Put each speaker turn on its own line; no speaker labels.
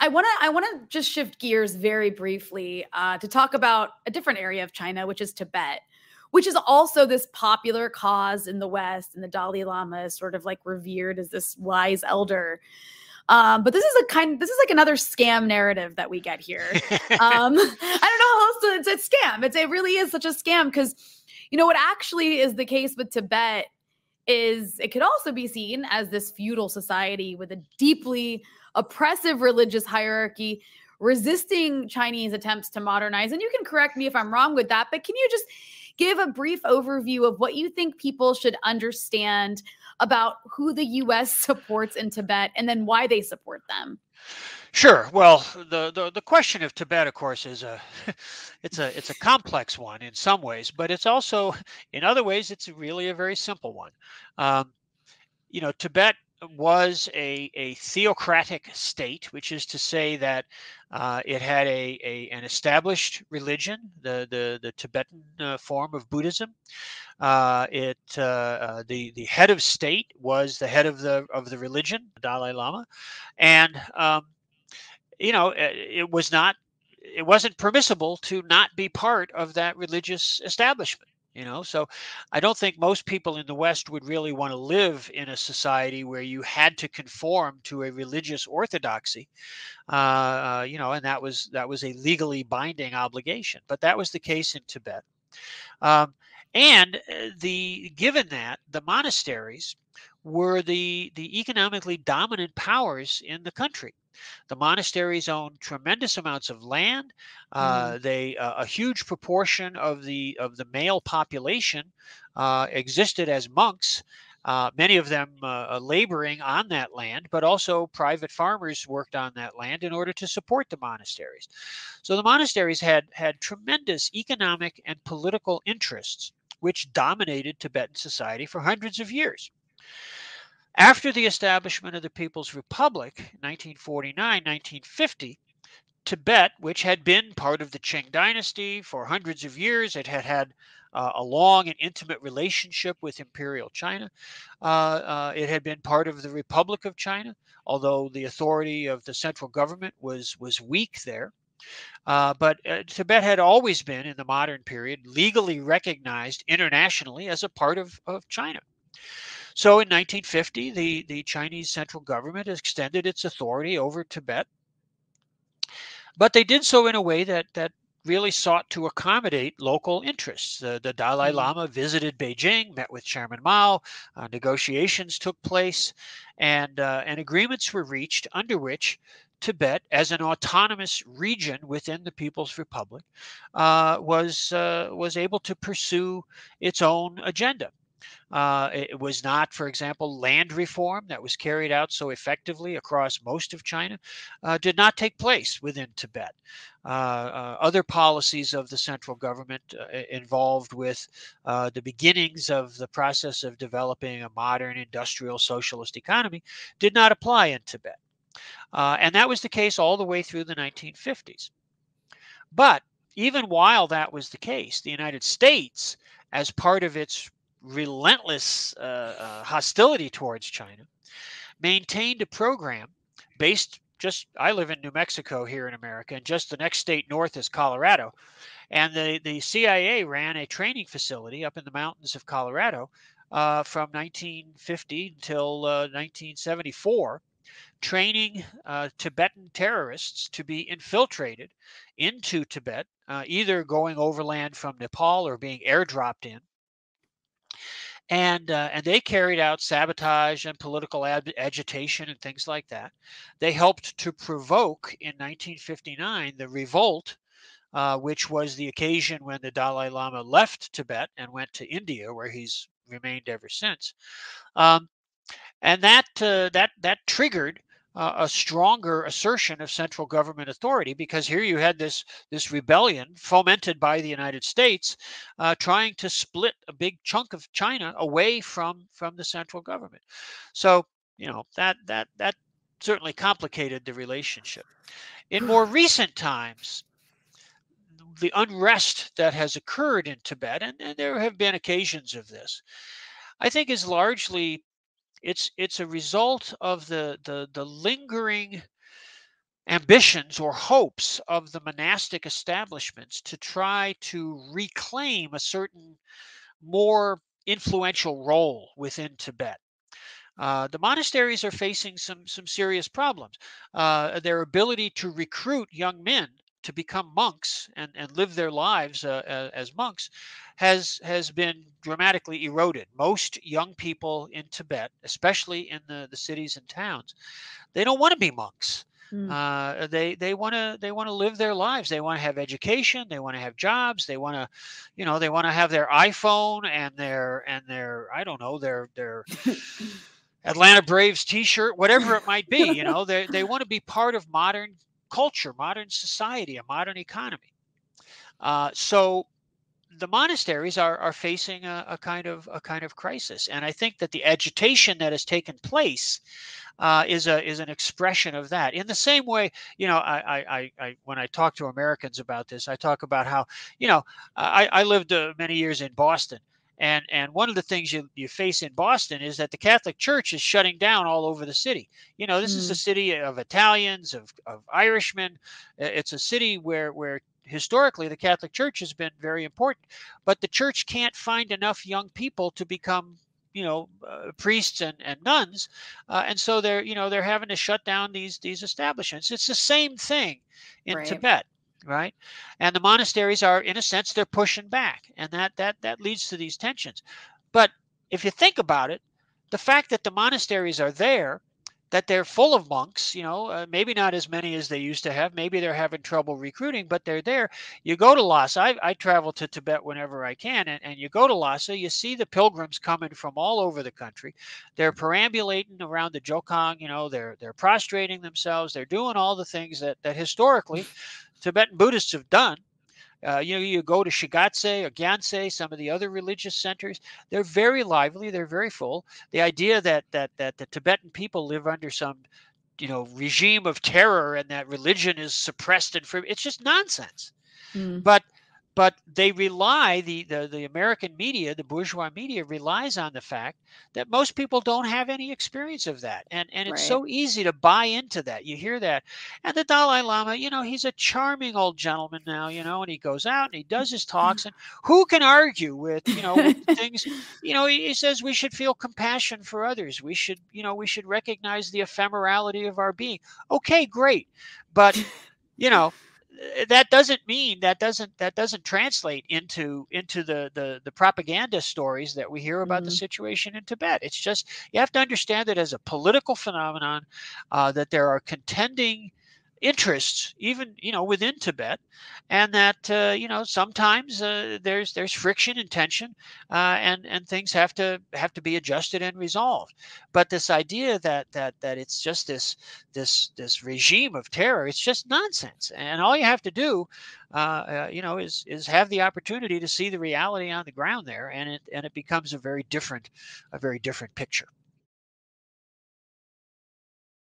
I want to I want to just shift gears very briefly uh, to talk about a different area of China, which is Tibet, which is also this popular cause in the West, and the Dalai Lama is sort of like revered as this wise elder. Um, but this is a kind. This is like another scam narrative that we get here. Um, I don't know how else to. It's a scam. It's it really is such a scam because, you know, what actually is the case with Tibet is it could also be seen as this feudal society with a deeply oppressive religious hierarchy resisting Chinese attempts to modernize. And you can correct me if I'm wrong with that, but can you just give a brief overview of what you think people should understand about who the US supports in Tibet and then why they support them?
Sure. Well, the, the, the question of Tibet, of course, is a it's a it's a complex one in some ways, but it's also in other ways it's really a very simple one. Um, you know, Tibet was a, a theocratic state, which is to say that uh, it had a, a, an established religion, the the, the Tibetan uh, form of Buddhism. Uh, it uh, uh, the the head of state was the head of the of the religion, the Dalai Lama, and um, you know it, it was not it wasn't permissible to not be part of that religious establishment you know so i don't think most people in the west would really want to live in a society where you had to conform to a religious orthodoxy uh, uh, you know and that was that was a legally binding obligation but that was the case in tibet um, and uh, the given that the monasteries were the the economically dominant powers in the country the monasteries owned tremendous amounts of land. Uh, mm. They uh, a huge proportion of the of the male population uh, existed as monks. Uh, many of them uh, laboring on that land, but also private farmers worked on that land in order to support the monasteries. So the monasteries had had tremendous economic and political interests, which dominated Tibetan society for hundreds of years. After the establishment of the People's Republic, 1949 1950, Tibet, which had been part of the Qing dynasty for hundreds of years, it had had uh, a long and intimate relationship with Imperial China. Uh, uh, it had been part of the Republic of China, although the authority of the central government was was weak there. Uh, but uh, Tibet had always been, in the modern period, legally recognized internationally as a part of, of China. So in 1950, the, the Chinese central government extended its authority over Tibet. But they did so in a way that, that really sought to accommodate local interests. the Dalai mm-hmm. Lama visited Beijing, met with Chairman Mao, uh, negotiations took place, and, uh, and agreements were reached under which Tibet, as an autonomous region within the People's Republic, uh, was uh, was able to pursue its own agenda. Uh, it was not, for example, land reform that was carried out so effectively across most of China, uh, did not take place within Tibet. Uh, uh other policies of the central government uh, involved with uh, the beginnings of the process of developing a modern industrial socialist economy did not apply in Tibet. and that was the case all the way through the 1950s. But even while that was the case, the United States, as part of its relentless uh, uh, hostility towards China, maintained a program based just I live in New Mexico here in America, and just the next state north is Colorado. And the, the CIA ran a training facility up in the mountains of Colorado uh, from 1950 until uh, 1974, training uh, Tibetan terrorists to be infiltrated into Tibet, uh, either going overland from Nepal or being airdropped in and uh, and they carried out sabotage and political agitation and things like that. They helped to provoke in 1959 the revolt, uh, which was the occasion when the Dalai Lama left Tibet and went to India, where he's remained ever since. Um, and that uh, that that triggered uh, a stronger assertion of central government authority because here you had this this rebellion fomented by the United States uh, trying to split a big chunk of China away from from the central government. So you know that that that certainly complicated the relationship. In more recent times, the unrest that has occurred in Tibet, and, and there have been occasions of this, I think is largely it's it's a result of the the the lingering ambitions or hopes of the monastic establishments to try to reclaim a certain more influential role within Tibet. Uh, the monasteries are facing some some serious problems. Uh, their ability to recruit young men to become monks and, and live their lives uh, as monks has has been dramatically eroded. Most young people in Tibet, especially in the, the cities and towns, they don't want to be monks. Mm. Uh, they they want to they want to live their lives. They want to have education. They want to have jobs. They want to, you know, they want to have their iPhone and their and their I don't know their their Atlanta Braves T-shirt, whatever it might be. You know, they they want to be part of modern culture, modern society, a modern economy. Uh, so the monasteries are, are facing a, a, kind of a kind of crisis, and I think that the agitation that has taken place uh, is a is an expression of that. In the same way, you know, I, I, I when I talk to Americans about this, I talk about how you know I, I lived uh, many years in Boston, and and one of the things you, you face in Boston is that the Catholic Church is shutting down all over the city. You know, this mm. is a city of Italians, of, of Irishmen. It's a city where where historically the Catholic Church has been very important, but the church can't find enough young people to become you know uh, priests and, and nuns uh, and so they're you know they're having to shut down these these establishments it's the same thing in right. tibet right and the monasteries are in a sense they're pushing back and that that that leads to these tensions but if you think about it the fact that the monasteries are there that they're full of monks, you know, uh, maybe not as many as they used to have. Maybe they're having trouble recruiting, but they're there. You go to Lhasa, I, I travel to Tibet whenever I can, and, and you go to Lhasa, you see the pilgrims coming from all over the country. They're perambulating around the Jokhang, you know, they're they're prostrating themselves, they're doing all the things that that historically Tibetan Buddhists have done uh, you know, you go to Shigatse or Gyantse, some of the other religious centers. They're very lively. They're very full. The idea that that that the Tibetan people live under some, you know, regime of terror and that religion is suppressed and free, it's just nonsense. Mm. But but they rely the, the the american media the bourgeois media relies on the fact that most people don't have any experience of that. And and it's right. so easy to buy into that. You hear that. And the dalai lama you know he's a charming old gentleman now you know and he goes out and he does his talks. And who can argue with you know with things you know he, he says we should feel compassion for others. We should you know we should recognize the ephemerality of our being. Okay great. But you know that doesn't mean that doesn't that doesn't translate into into the the, the propaganda stories that we hear about mm-hmm. the situation in Tibet. It's just you have to understand it as a political phenomenon uh, that there are contending interests, even you know within Tibet, and that uh, you know sometimes uh, there's there's friction and tension, uh, and and things have to have to be adjusted and resolved. But this idea that that that it's just this this this regime of terror, it's just nonsense. And all you have to do, uh, uh, you know, is is have the opportunity to see the reality on the ground there, and it and it becomes a very different a very different picture.